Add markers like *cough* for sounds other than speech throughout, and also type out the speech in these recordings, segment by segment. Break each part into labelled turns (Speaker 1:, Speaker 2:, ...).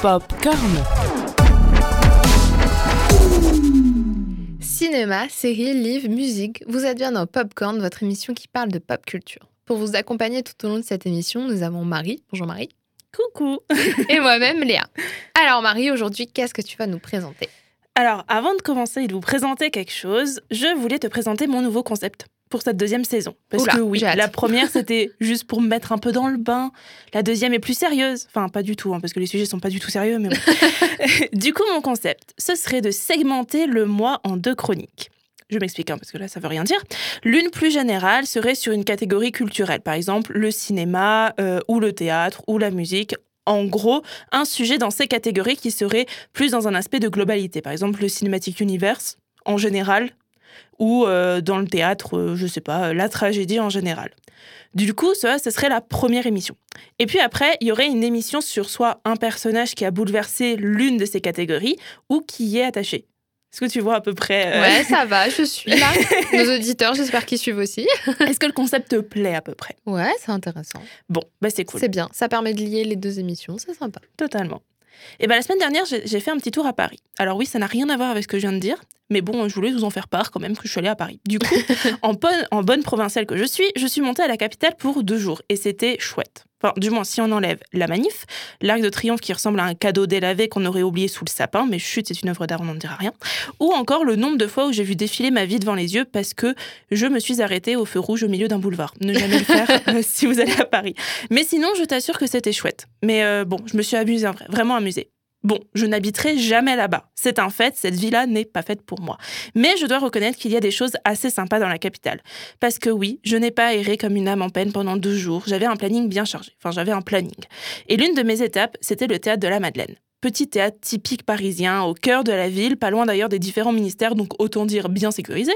Speaker 1: Popcorn.
Speaker 2: Cinéma, séries, livres, musique, vous êtes bien dans Popcorn, votre émission qui parle de pop culture. Pour vous accompagner tout au long de cette émission, nous avons Marie. Bonjour Marie.
Speaker 3: Coucou.
Speaker 2: Et moi-même, Léa. Alors Marie, aujourd'hui, qu'est-ce que tu vas nous présenter?
Speaker 3: Alors, avant de commencer et de vous présenter quelque chose, je voulais te présenter mon nouveau concept pour cette deuxième saison. Parce
Speaker 2: Oula,
Speaker 3: que oui, la première, c'était *laughs* juste pour me mettre un peu dans le bain. La deuxième est plus sérieuse. Enfin, pas du tout, hein, parce que les sujets sont pas du tout sérieux, mais bon. *laughs* *laughs* du coup, mon concept, ce serait de segmenter le mois en deux chroniques. Je m'explique, hein, parce que là, ça veut rien dire. L'une plus générale serait sur une catégorie culturelle, par exemple le cinéma, euh, ou le théâtre, ou la musique. En gros, un sujet dans ces catégories qui serait plus dans un aspect de globalité. Par exemple, le Cinematic Universe, en général, ou euh, dans le théâtre, euh, je sais pas, euh, la tragédie en général. Du coup, ça, ce serait la première émission. Et puis après, il y aurait une émission sur soit un personnage qui a bouleversé l'une de ces catégories ou qui y est attaché. Est-ce que tu vois à peu près euh,
Speaker 2: Ouais, ça va, je suis là. *laughs* Nos auditeurs, j'espère qu'ils suivent aussi. *laughs*
Speaker 3: Est-ce que le concept te plaît à peu près?
Speaker 2: Ouais, c'est intéressant.
Speaker 3: Bon, bah c'est cool.
Speaker 2: C'est bien, ça permet de lier les deux émissions, c'est sympa.
Speaker 3: Totalement. Et ben la semaine dernière, j'ai j'ai fait un petit tour à Paris. Alors oui, ça n'a rien à voir avec ce que je viens de dire, mais bon, je voulais vous en faire part quand même que je suis allée à Paris. Du coup, *laughs* en, bonne, en bonne provinciale que je suis, je suis montée à la capitale pour deux jours et c'était chouette. Enfin, du moins, si on enlève la manif, l'arc de triomphe qui ressemble à un cadeau délavé qu'on aurait oublié sous le sapin, mais chut, c'est une œuvre d'art, on n'en dira rien. Ou encore le nombre de fois où j'ai vu défiler ma vie devant les yeux parce que je me suis arrêtée au feu rouge au milieu d'un boulevard. Ne jamais le faire *laughs* euh, si vous allez à Paris. Mais sinon, je t'assure que c'était chouette. Mais euh, bon, je me suis amusée, en vrai, vraiment amusée. Bon, je n'habiterai jamais là-bas. C'est un fait, cette villa n'est pas faite pour moi. Mais je dois reconnaître qu'il y a des choses assez sympas dans la capitale. Parce que oui, je n'ai pas erré comme une âme en peine pendant deux jours. J'avais un planning bien chargé. Enfin, j'avais un planning. Et l'une de mes étapes, c'était le théâtre de la Madeleine. Petit théâtre typique parisien, au cœur de la ville, pas loin d'ailleurs des différents ministères, donc autant dire bien sécurisé.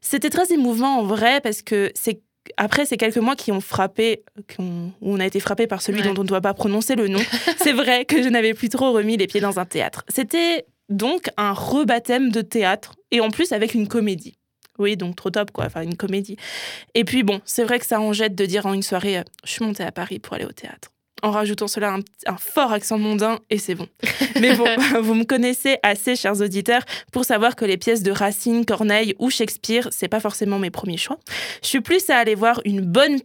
Speaker 3: C'était très émouvant en vrai, parce que c'est après ces quelques mois qui ont frappé, qui ont- où on a été frappé par celui
Speaker 2: Ouais.
Speaker 3: dont on ne doit pas prononcer le nom, *laughs* c'est vrai que je n'avais plus trop remis les pieds dans un théâtre. C'était donc un rebaptême de théâtre, et en plus avec une comédie. Oui, donc trop top, quoi, enfin une comédie. Et puis bon, c'est vrai que ça en jette de dire en une soirée, euh, je suis montée à Paris pour aller au théâtre. En rajoutant cela un, un fort accent mondain, et c'est bon. Mais bon, *laughs* vous me connaissez assez, chers auditeurs, pour savoir que les pièces de Racine, Corneille ou Shakespeare, c'est pas forcément mes premiers choix. Je suis plus à aller voir une bonne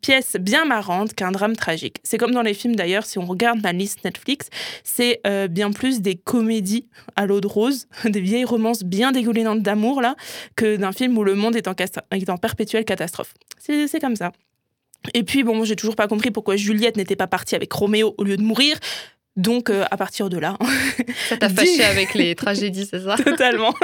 Speaker 3: pièce bien marrante qu'un drame tragique. C'est comme dans les films d'ailleurs, si on regarde ma liste Netflix, c'est euh, bien plus des comédies à l'eau de rose, *laughs* des vieilles romances bien dégoulinantes d'amour là, que d'un film où le monde est en, est en perpétuelle catastrophe. C'est comme ça. Et puis bon, j'ai toujours pas compris pourquoi Juliette n'était pas partie avec Roméo au lieu de mourir. Donc euh, à partir de là, *laughs*
Speaker 2: Ça t'a *laughs* fâché avec les *laughs* tragédies, c'est ça?
Speaker 3: Totalement.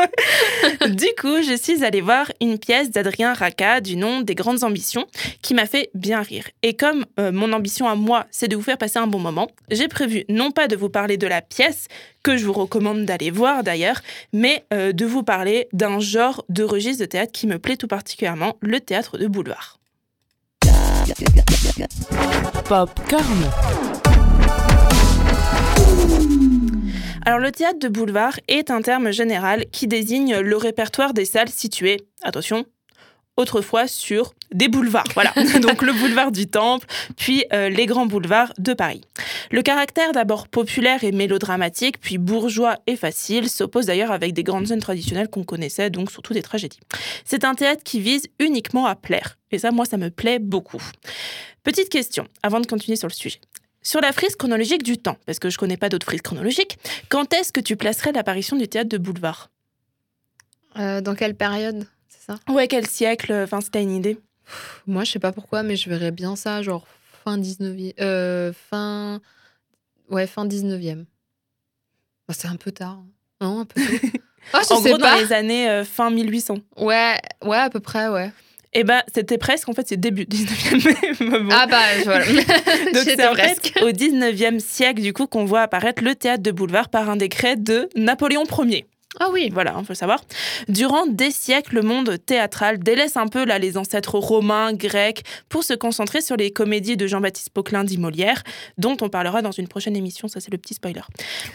Speaker 3: du coup, je suis allée voir une pièce d'Adrien Racca du nom des grandes ambitions qui m'a fait bien rire. Et comme euh, mon ambition à moi, c'est de vous faire passer un bon moment, j'ai prévu non pas de vous parler de la pièce, que je vous recommande d'aller voir d'ailleurs, mais euh, de vous parler d'un genre de registre de théâtre qui me plaît tout particulièrement, le théâtre de boulevard.
Speaker 1: Popcorn.
Speaker 3: Alors le théâtre de boulevard est un terme général qui désigne le répertoire des salles situées, attention, autrefois sur des boulevards. Voilà, *laughs* donc le boulevard du Temple, puis euh, les grands boulevards de Paris. Le caractère d'abord populaire et mélodramatique, puis bourgeois et facile, s'oppose d'ailleurs avec des grandes scènes traditionnelles qu'on connaissait, donc surtout des tragédies. C'est un théâtre qui vise uniquement à plaire. Et ça, moi, ça me plaît beaucoup. Petite question, avant de continuer sur le sujet. Sur la frise chronologique du temps, parce que je connais pas d'autres frises chronologiques, quand est-ce que tu placerais l'apparition du théâtre de boulevard?
Speaker 2: Euh, Dans quelle période? Ça?
Speaker 3: Ouais, quel siècle? Enfin, si t'as une idée.
Speaker 2: Moi, je sais pas pourquoi, mais je verrais bien ça, genre fin 19e. euh, fin. Ouais, fin 19e. Bah, c'est un peu tard. hein. Non, un peu tôt. *laughs* Ah, je
Speaker 3: en
Speaker 2: sais
Speaker 3: gros,
Speaker 2: pas.
Speaker 3: dans les années euh, fin 1800.
Speaker 2: Ouais, ouais, à peu près, ouais.
Speaker 3: Eh ben, c'était presque, en fait, c'est début 19e. *laughs* mais bon.
Speaker 2: Ah bah, voilà. *laughs*
Speaker 3: Donc c'est en
Speaker 2: presque.
Speaker 3: fait au 19e siècle, du coup, qu'on voit apparaître le théâtre de boulevard par un décret de Napoléon Ier.
Speaker 2: Ah oui.
Speaker 3: Voilà, il faut le savoir. Durant des siècles, le monde théâtral délaisse un peu là les ancêtres romains, grecs, pour se concentrer sur les comédies de Jean-Baptiste Poquelin dit Molière, dont on parlera dans une prochaine émission, ça c'est le petit spoiler,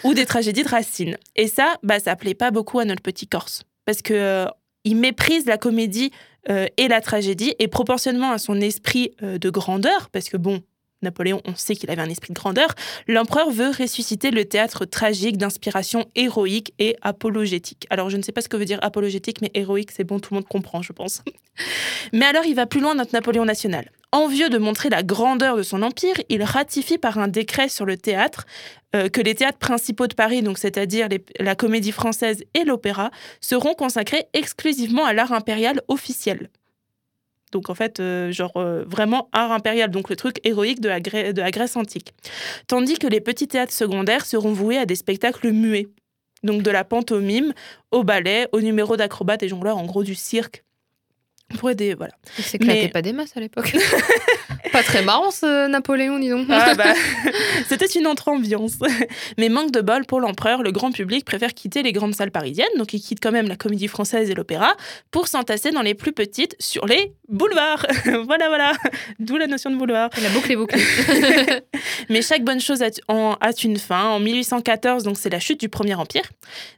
Speaker 3: ou des tragédies de Racine. Et ça, bah, ça plaît pas beaucoup à notre petit Corse, parce que euh, il méprise la comédie euh, et la tragédie, et proportionnellement à son esprit euh, de grandeur, parce que bon, Napoléon, on sait qu'il avait un esprit de grandeur, l'empereur veut ressusciter le théâtre tragique d'inspiration héroïque et apologétique. Alors je ne sais pas ce que veut dire apologétique, mais héroïque, c'est bon, tout le monde comprend, je pense. *laughs* Mais alors il va plus loin notre Napoléon national. Envieux de montrer la grandeur de son empire, il ratifie par un décret sur le théâtre euh, que les théâtres principaux de Paris, donc c'est-à-dire la comédie française et l'opéra, seront consacrés exclusivement à l'art impérial officiel. Donc en fait, euh, genre euh, vraiment art impérial, donc le truc héroïque de la, de la Grèce antique. Tandis que les petits théâtres secondaires seront voués à des spectacles muets. Donc de la pantomime au ballet, au numéro d'acrobates et jongleurs, en gros du cirque. Pour aider, voilà.
Speaker 2: Il s'éclatait
Speaker 3: Mais-
Speaker 2: pas des masses à l'époque. *laughs* pas très marrant ce Napoléon, dis donc.
Speaker 3: Ah bah, *laughs* c'était une autre ambiance. *laughs* Mais manque de bol pour l'empereur, le grand public préfère quitter les grandes salles parisiennes, donc il quitte quand même la comédie française et l'opéra, pour s'entasser dans les plus petites sur les boulevards. voilà, voilà. D'où la notion de boulevard.
Speaker 2: La boucle est bouclée.
Speaker 3: Mais chaque bonne chose a, en- a une fin. En 1814, donc c'est la chute du Premier Empire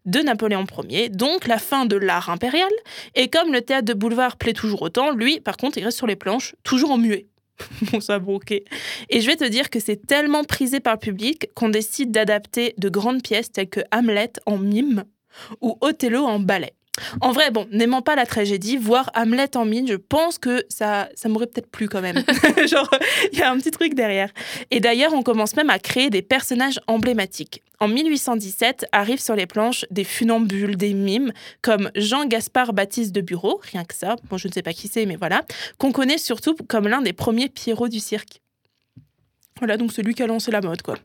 Speaker 3: de Napoléon Ier, donc la fin de l'art impérial. Et comme le théâtre de boulevard plaît toujours autant, lui, par contre, il reste sur les planches, toujours en muet. *laughs* bon, ça, bon, ok. Et je vais te dire que c'est tellement prisé par le public qu'on décide d'adapter de grandes pièces telles que Hamlet en mime ou Othello en ballet. En vrai, bon, n'aimant pas la tragédie, voir Hamlet en mime, je pense que ça, ça m'aurait peut-être plu quand même. *laughs* Genre, il y a un petit truc derrière. Et d'ailleurs, on commence même à créer des personnages emblématiques. En 1817, arrivent sur les planches des funambules, des mimes, comme Jean-Gaspard Baptiste de Bureau, rien que ça, bon, je ne sais pas qui c'est, mais voilà, qu'on connaît surtout comme l'un des premiers Pierrots du cirque. Voilà, donc celui qui a lancé la mode, quoi.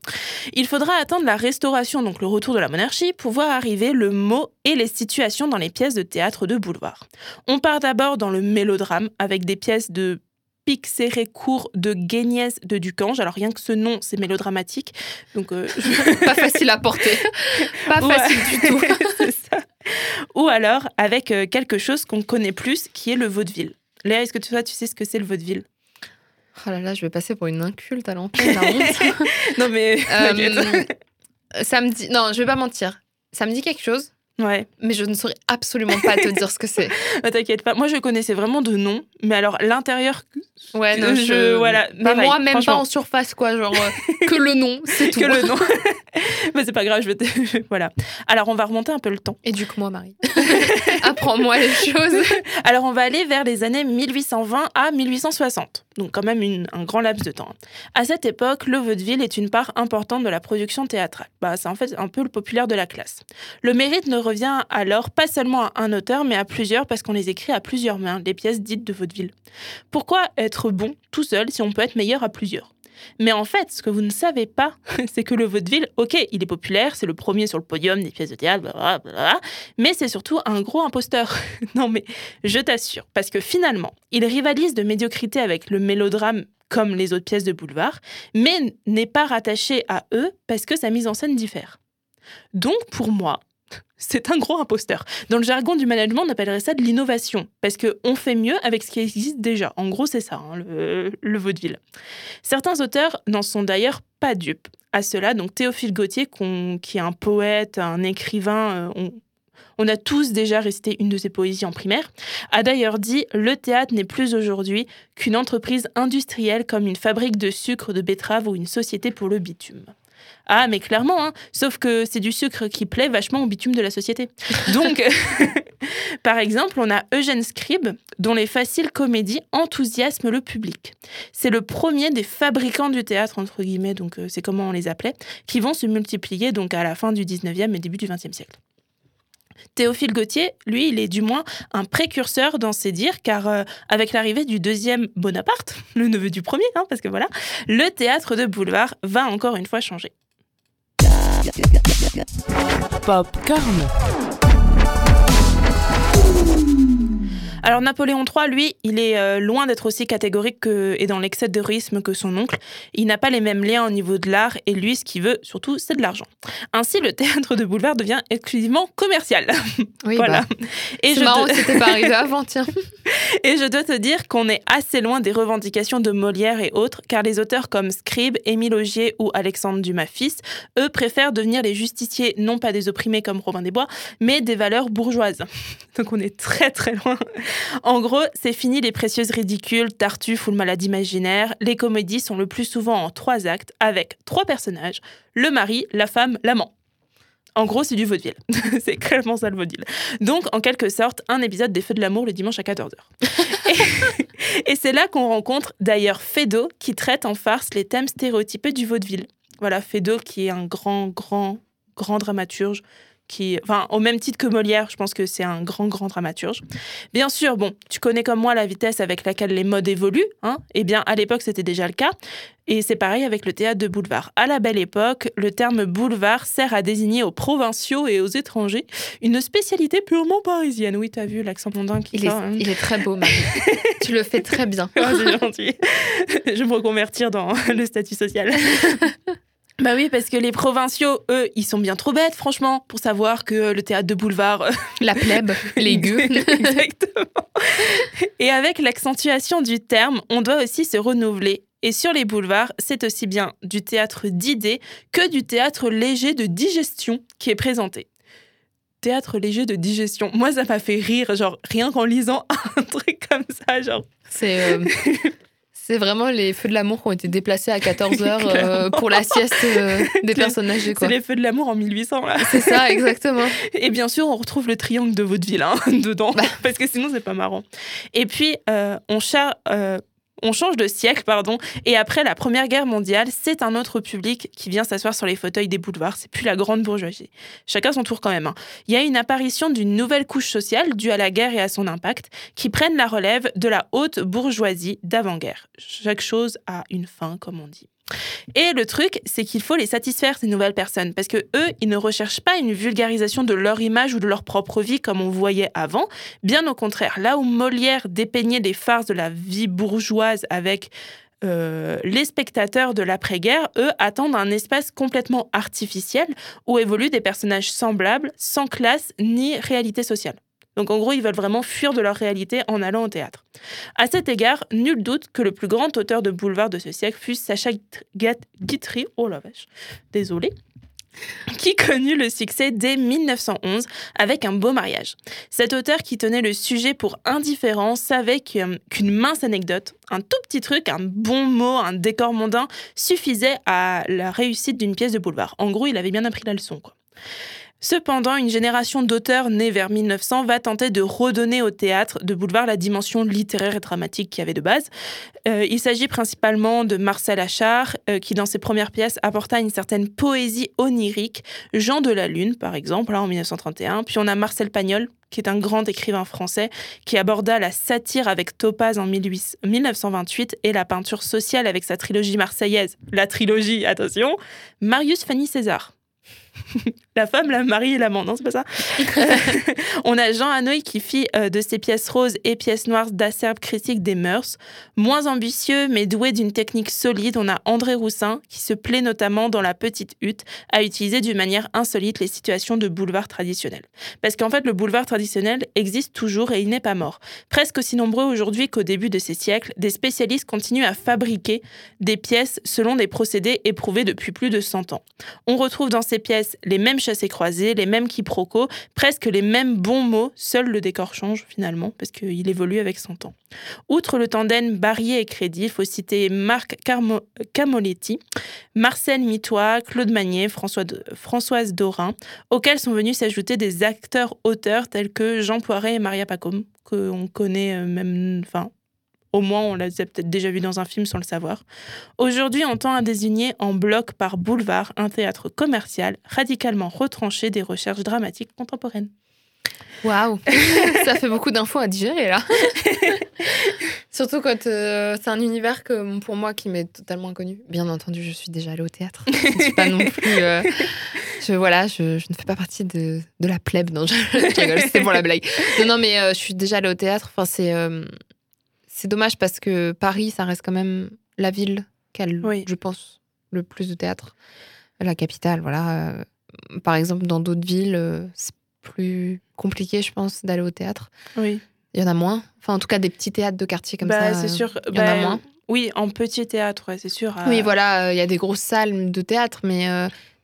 Speaker 3: Il faudra attendre la restauration, donc le retour de la monarchie, pour voir arriver le mot et les situations dans les pièces de théâtre de boulevard. On part d'abord dans le mélodrame, avec des pièces de Pixérécourt de Guignès de Ducange. Alors rien que ce nom, c'est mélodramatique. Donc euh, *laughs* je-
Speaker 2: pas facile à porter. Pas
Speaker 3: Ouais.
Speaker 2: facile du tout. *laughs*
Speaker 3: ça. Ou alors avec euh, quelque chose qu'on connaît plus, qui est le vaudeville. Léa, est-ce que toi, tu sais ce que c'est le vaudeville?
Speaker 2: Oh là là, je vais passer pour une inculte à l'antenne. *laughs*
Speaker 3: Non mais... *laughs*
Speaker 2: Euh, ça me dit... Non, je vais pas mentir. Ça me dit quelque chose,
Speaker 3: Ouais,
Speaker 2: mais je ne saurais absolument pas te *laughs* dire ce que c'est.
Speaker 3: bah, t'inquiète pas. Moi, je connaissais vraiment de nom, mais alors l'intérieur...
Speaker 2: Ouais,
Speaker 3: non, je- voilà,
Speaker 2: Mais
Speaker 3: pareil,
Speaker 2: moi, même pas en surface, quoi. Genre, euh, que le nom, c'est tout.
Speaker 3: Que le nom. mais c'est pas grave, je vais te... voilà. Alors, on va remonter un peu le temps.
Speaker 2: Éduque-moi, Marie. Apprends-moi les choses.
Speaker 3: Alors, on va aller vers les années 1820 à 1860. Donc, quand même un grand laps de temps. À cette époque, le vaudeville est une part importante de la production théâtrale. Bah, c'est en fait un peu le populaire de la classe. Le mérite ne revient alors pas seulement à un auteur, mais à plusieurs parce qu'on les écrit à plusieurs mains, les pièces dites de vaudeville. Pourquoi être bon tout seul si on peut être meilleur à plusieurs? Mais en fait, ce que vous ne savez pas, *laughs* c'est que le vaudeville, ok, il est populaire, c'est le premier sur le podium des pièces de théâtre, blablabla, mais c'est surtout un gros imposteur. *laughs* non mais je t'assure, parce que finalement, il rivalise de médiocrité avec le mélodrame comme les autres pièces de boulevard, mais n'est pas rattaché à eux parce que sa mise en scène diffère. Donc pour moi, c'est un gros imposteur. Dans le jargon du management, on appellerait ça de l'innovation, parce qu'on fait mieux avec ce qui existe déjà. En gros, c'est ça, hein, le, le vaudeville. Certains auteurs n'en sont d'ailleurs pas dupes. À cela, donc Théophile Gautier, qu'on- qui est un poète, un écrivain, euh, on, on a tous déjà récité une de ses poésies en primaire, a d'ailleurs dit Le théâtre n'est plus aujourd'hui qu'une entreprise industrielle comme une fabrique de sucre de betterave ou une société pour le bitume. Ah, mais clairement, hein, sauf que c'est du sucre qui plaît vachement au bitume de la société. Donc, *laughs* par exemple, on a Eugène Scribe, dont les faciles comédies enthousiasment le public. C'est le premier des fabricants du théâtre, entre guillemets, donc euh, c'est comment on les appelait, qui vont se multiplier donc à la fin du 19e et début du 20e siècle. Théophile Gautier, lui, il est du moins un précurseur dans ses dires, car euh, avec l'arrivée du deuxième Bonaparte, *laughs* le neveu du premier, hein, parce que voilà, le théâtre de boulevard va encore une fois changer.
Speaker 1: Popcorn.
Speaker 3: Alors Napoléon III, lui, il est euh, loin d'être aussi catégorique que- et dans l'excès d'héroïsme que son oncle. Il n'a pas les mêmes liens au niveau de l'art et lui, ce qu'il veut surtout, c'est de l'argent. Ainsi, le théâtre de boulevard devient exclusivement commercial. *laughs*
Speaker 2: Oui,
Speaker 3: voilà.
Speaker 2: bah,
Speaker 3: Et je,
Speaker 2: marrant,
Speaker 3: te-
Speaker 2: c'était pas arrivé *laughs* avant, tiens.
Speaker 3: et je dois te dire qu'on est assez loin des revendications de Molière et autres, car les auteurs comme Scribe, Émile Augier ou Alexandre Dumas fils, eux préfèrent devenir les justiciers non pas des opprimés comme Robin des Bois, mais des valeurs bourgeoises. *laughs* Donc on est très très loin en gros, c'est fini les précieuses ridicules, Tartuffe ou le malade imaginaire. Les comédies sont le plus souvent en trois actes avec trois personnages le mari, la femme, l'amant. En gros, c'est du vaudeville. *laughs* c'est clairement ça le vaudeville. Donc, en quelque sorte, un épisode des Feux de l'amour le dimanche à 14h. et, *laughs* et c'est là qu'on rencontre d'ailleurs Fedo qui traite en farce les thèmes stéréotypés du vaudeville. Voilà, Fedo qui est un grand, grand, grand dramaturge qui, enfin, au même titre que Molière, je pense que c'est un grand, grand dramaturge. Bien sûr, bon, tu connais comme moi la vitesse avec laquelle les modes évoluent. Hein eh bien, à l'époque, c'était déjà le cas. Et c'est pareil avec le théâtre de boulevard. À la belle époque, le terme boulevard sert à désigner aux provinciaux et aux étrangers une spécialité purement parisienne. Oui, tu as vu l'accent mondain qui
Speaker 2: il, est, hein. il est très beau, Marie. *laughs* tu le fais très bien.
Speaker 3: Oh, c'est gentil. Je vais me reconvertir dans le statut social. *laughs* Bah oui, parce que les provinciaux, eux, ils sont bien trop bêtes, franchement, pour savoir que le théâtre de boulevard. *laughs*
Speaker 2: La plèbe, *laughs* les gueux. *laughs*
Speaker 3: Exactement. Et avec l'accentuation du terme, on doit aussi se renouveler. Et sur les boulevards, c'est aussi bien du théâtre d'idées que du théâtre léger de digestion qui est présenté. Théâtre léger de digestion. Moi, ça m'a fait rire, genre, rien qu'en lisant un truc comme ça, genre.
Speaker 2: C'est. Euh, C'est vraiment les feux de l'amour qui ont été déplacés à 14h *laughs* euh, pour la sieste euh, *laughs* des personnes âgées.
Speaker 3: C'est les feux de l'amour en 1800, là.
Speaker 2: C'est ça, exactement. *laughs*
Speaker 3: Et bien sûr, on retrouve le triangle de vaudeville hein, dedans, bah. parce que sinon, c'est pas marrant. Et puis, euh, on, cherche on change de siècle, pardon, et après la Première Guerre mondiale, c'est un autre public qui vient s'asseoir sur les fauteuils des boulevards. C'est plus la grande bourgeoisie. Chacun son tour quand même. Hein. Il y a une apparition d'une nouvelle couche sociale due à la guerre et à son impact, qui prennent la relève de la haute bourgeoisie d'avant-guerre. Chaque chose a une fin, comme on dit. Et le truc, c'est qu'il faut les satisfaire, ces nouvelles personnes, parce que eux, ils ne recherchent pas une vulgarisation de leur image ou de leur propre vie comme on voyait avant. Bien au contraire, là où Molière dépeignait des farces de la vie bourgeoise avec euh, les spectateurs de l'après-guerre, eux, attendent un espace complètement artificiel où évoluent des personnages semblables, sans classe ni réalité sociale. Donc en gros, ils veulent vraiment fuir de leur réalité en allant au théâtre. À cet égard, nul doute que le plus grand auteur de boulevard de ce siècle fut Sacha Guitry, oh la vache, désolé, qui connut le succès dès 1911 avec un beau mariage. Cet auteur qui tenait le sujet pour indifférent savait qu'une mince anecdote, un tout petit truc, un bon mot, un décor mondain suffisait à la réussite d'une pièce de boulevard. En gros, il avait bien appris la leçon. Quoi. Cependant, une génération d'auteurs nés vers 1900 va tenter de redonner au théâtre de boulevard la dimension littéraire et dramatique qu'il y avait de base. Euh, il s'agit principalement de Marcel Achard, euh, qui dans ses premières pièces apporta une certaine poésie onirique, Jean de la Lune par exemple, là, en 1931. Puis on a Marcel Pagnol, qui est un grand écrivain français, qui aborda la satire avec Topaz en 1928 et la peinture sociale avec sa trilogie marseillaise. La trilogie, attention, Marius Fanny César. *laughs* la femme, la mari et l'amant, non, c'est pas ça. *laughs* on a Jean Hanoï qui fit euh, de ses pièces roses et pièces noires d'acerbe critique des mœurs. Moins ambitieux, mais doué d'une technique solide, on a André Roussin qui se plaît notamment dans La Petite Hutte à utiliser d'une manière insolite les situations de boulevard traditionnel. Parce qu'en fait, le boulevard traditionnel existe toujours et il n'est pas mort. Presque aussi nombreux aujourd'hui qu'au début de ces siècles, des spécialistes continuent à fabriquer des pièces selon des procédés éprouvés depuis plus de 100 ans. On retrouve dans ces pièces les mêmes chassés-croisés, les mêmes quiproquos, presque les mêmes bons mots, seul le décor change finalement, parce qu'il évolue avec son temps. Outre le tandem Barrier et Crédit, il faut citer Marc Camoletti, Marcel Mitois, Claude Magnier, Françoise Dorin, auxquels sont venus s'ajouter des acteurs-auteurs tels que Jean Poiret et Maria Pacôme, qu'on connaît euh, même, au moins, on l'a peut-être déjà vu dans un film sans le savoir. Aujourd'hui, on tend à désigner en bloc par boulevard un théâtre commercial radicalement retranché des recherches dramatiques contemporaines.
Speaker 2: Waouh *laughs* Ça fait beaucoup d'infos à digérer là *laughs* Surtout quand euh, c'est un univers que pour moi qui m'est totalement inconnu. Bien entendu, je suis déjà allée au théâtre. je ne suis pas non *laughs* plus. Euh, je, voilà, je, ne fais pas partie de, la plèbe. Non, je, rigole, c'était pour la blague. Non, non, mais euh, je suis déjà allée au théâtre. Enfin, c'est c'est dommage parce que Paris, ça reste quand même la ville qu'elle, je pense, le plus de théâtre. La capitale, voilà. Euh, par exemple, dans d'autres villes, euh, c'est plus compliqué, je pense, d'aller au théâtre.
Speaker 3: Oui.
Speaker 2: Il y en a moins. Enfin, en tout cas, des petits théâtres de quartier comme
Speaker 3: bah,
Speaker 2: ça.
Speaker 3: c'est sûr.
Speaker 2: Il y en a moins.
Speaker 3: Oui, en petit théâtre, c'est sûr.
Speaker 2: Oui, voilà, il y a des grosses salles de théâtre, mais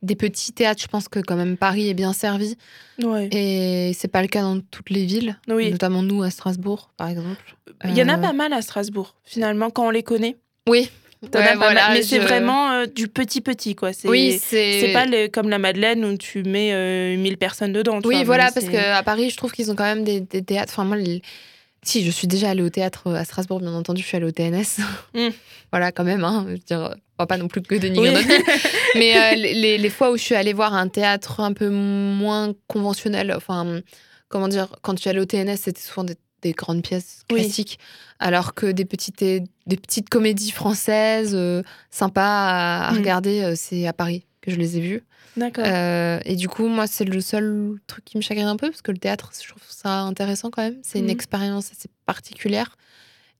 Speaker 2: des petits théâtres. Je pense que quand même Paris est bien servi.
Speaker 3: Ouais.
Speaker 2: Et c'est pas le cas dans toutes les villes,
Speaker 3: Oui.
Speaker 2: notamment nous à Strasbourg, par exemple.
Speaker 3: Il y en a
Speaker 2: Euh,
Speaker 3: pas mal à Strasbourg, finalement, quand on les connaît.
Speaker 2: Oui. Ouais, voilà.
Speaker 3: Mais c'est vraiment euh, du petit petit, quoi. C'est
Speaker 2: Oui, c'est.
Speaker 3: pas le- comme la Madeleine où tu mets euh, 1000 personnes dedans. tu
Speaker 2: Oui,
Speaker 3: vois,
Speaker 2: voilà, parce qu'à Paris, je trouve qu'ils ont quand même des, des théâtres. Enfin, moi, les- si, je suis déjà allée au théâtre à Strasbourg, bien entendu, je suis allée au TNS.
Speaker 3: Mm. *laughs*
Speaker 2: voilà, quand même, hein. Je veux dire, va pas non plus que dénigrer
Speaker 3: Oui. *laughs*
Speaker 2: Mais euh, les, les fois où je suis allée voir un théâtre un peu moins conventionnel, enfin, comment dire, quand je suis allée au TNS, c'était souvent des, des grandes pièces
Speaker 3: Oui.
Speaker 2: classiques, alors que des petites, des petites comédies françaises euh, sympas à, à
Speaker 3: Mm.
Speaker 2: regarder, euh, c'est à Paris que je les ai vues.
Speaker 3: D'accord.
Speaker 2: Euh, et du coup, moi, c'est le seul truc qui me chagrine un peu, parce que le théâtre, je trouve ça intéressant quand même. C'est une
Speaker 3: Mhm.
Speaker 2: expérience assez particulière.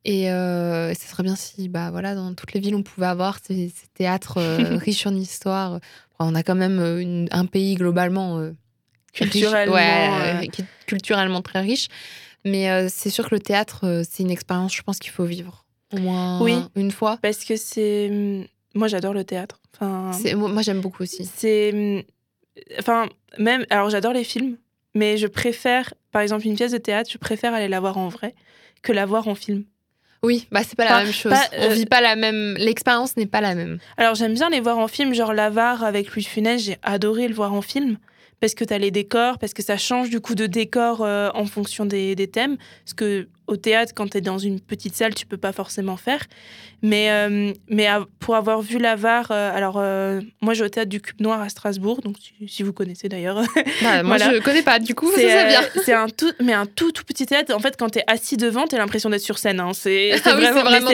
Speaker 2: Et euh, ce serait bien si, bah, voilà, dans toutes les villes, on pouvait avoir ces, ces théâtres euh, *laughs* riches en histoire. Enfin, on a quand même une- un pays globalement euh, riche.
Speaker 3: Culturellement,
Speaker 2: Ouais, qui est culturellement très riche. Mais c'est sûr que le théâtre, c'est une expérience, je pense qu'il faut vivre au moins
Speaker 3: Oui.
Speaker 2: une fois.
Speaker 3: Parce que c'est. Moi, j'adore le théâtre. Enfin,
Speaker 2: Moi, j'aime beaucoup aussi.
Speaker 3: c'est. hum, Enfin, même. Alors, j'adore les films, mais je préfère, par exemple, une pièce de théâtre, je préfère aller la voir en vrai que la voir en film.
Speaker 2: Oui, bah c'est pas la même chose.
Speaker 3: pas,
Speaker 2: On
Speaker 3: euh,
Speaker 2: vit pas la même. L'expérience n'est pas la même.
Speaker 3: Alors, j'aime bien les voir en film, genre L'Avare avec Louis Funès, j'ai adoré le voir en film. Parce que tu as les décors, parce que ça change du coup de décor euh, en fonction des, des thèmes. Parce que au théâtre, quand tu es dans une petite salle, tu peux pas forcément faire. Mais, euh, mais à- pour avoir vu l'Avare, euh, alors euh, moi j'ai au théâtre du Cube Noir à Strasbourg, donc si, si vous connaissez d'ailleurs. *laughs*
Speaker 2: Bah, moi,
Speaker 3: Voilà.
Speaker 2: je connais pas. Du coup,
Speaker 3: C'est euh,
Speaker 2: bien. *laughs*
Speaker 3: c'est un tout, mais un tout tout petit théâtre. En fait, quand tu es assis devant, tu as l'impression d'être sur scène. hein. C'est
Speaker 2: Ah oui, vraiment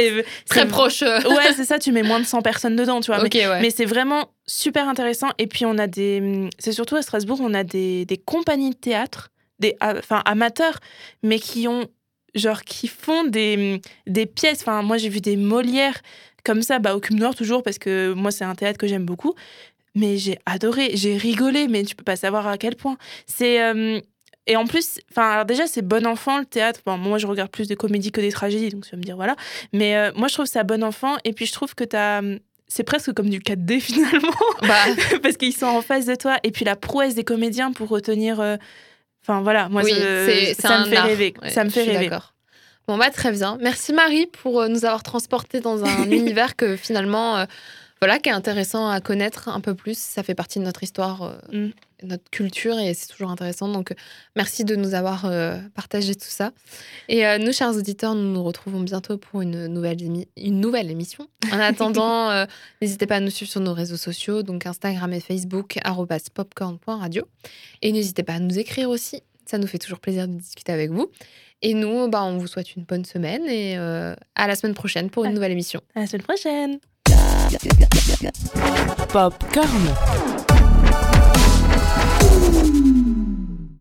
Speaker 2: Très proche. *laughs*
Speaker 3: Ouais, c'est ça. Tu mets moins de 100 personnes dedans, tu vois. mais
Speaker 2: ouais.
Speaker 3: mais c'est vraiment super intéressant. Et puis, on a des. C'est surtout à Strasbourg, on a des, des compagnies de théâtre, des, ah, enfin, amateurs, mais qui ont. Genre, qui font des, des pièces. Enfin, moi, j'ai vu des Molières comme ça, bah, au Cube Noir toujours, parce que moi, c'est un théâtre que j'aime beaucoup. Mais j'ai adoré, j'ai rigolé, mais tu peux pas savoir à quel point. C'est. euh, Et en plus, enfin, alors déjà, c'est bon enfant le théâtre. Bon, moi, je regarde plus des comédies que des tragédies, donc tu vas me dire voilà. Mais euh, moi, je trouve ça bon enfant. Et puis, je trouve que t'as. C'est presque comme du 4D *laughs* finalement,
Speaker 2: Bah,
Speaker 3: parce qu'ils sont en face de toi. Et puis, la prouesse des comédiens pour retenir. euh, Enfin, voilà, moi,
Speaker 2: oui,
Speaker 3: je- ça me fait
Speaker 2: art.
Speaker 3: rêver.
Speaker 2: Ouais,
Speaker 3: ça me
Speaker 2: je
Speaker 3: fait
Speaker 2: suis
Speaker 3: rêver.
Speaker 2: Bon, bah, très bien. Merci Marie pour euh, nous avoir transportés dans un *laughs* univers que finalement, euh, voilà, qui est intéressant à connaître un peu plus. Ça fait partie de notre histoire, euh,
Speaker 3: Mm.
Speaker 2: notre culture et c'est toujours intéressant. Donc, euh, merci de nous avoir euh, partagé tout ça. Et euh, nous, chers auditeurs, nous nous retrouvons bientôt pour une nouvelle, émi- une nouvelle émission. En *laughs* attendant, n'hésitez pas à nous suivre sur nos réseaux sociaux, donc Instagram et Facebook, popcorn.radio. Et n'hésitez pas à nous écrire aussi. Ça nous fait toujours plaisir de discuter avec vous. Et nous, bah, on vous souhaite une bonne semaine et à la semaine prochaine pour une nouvelle émission.
Speaker 3: À la semaine prochaine.
Speaker 1: Popcorn.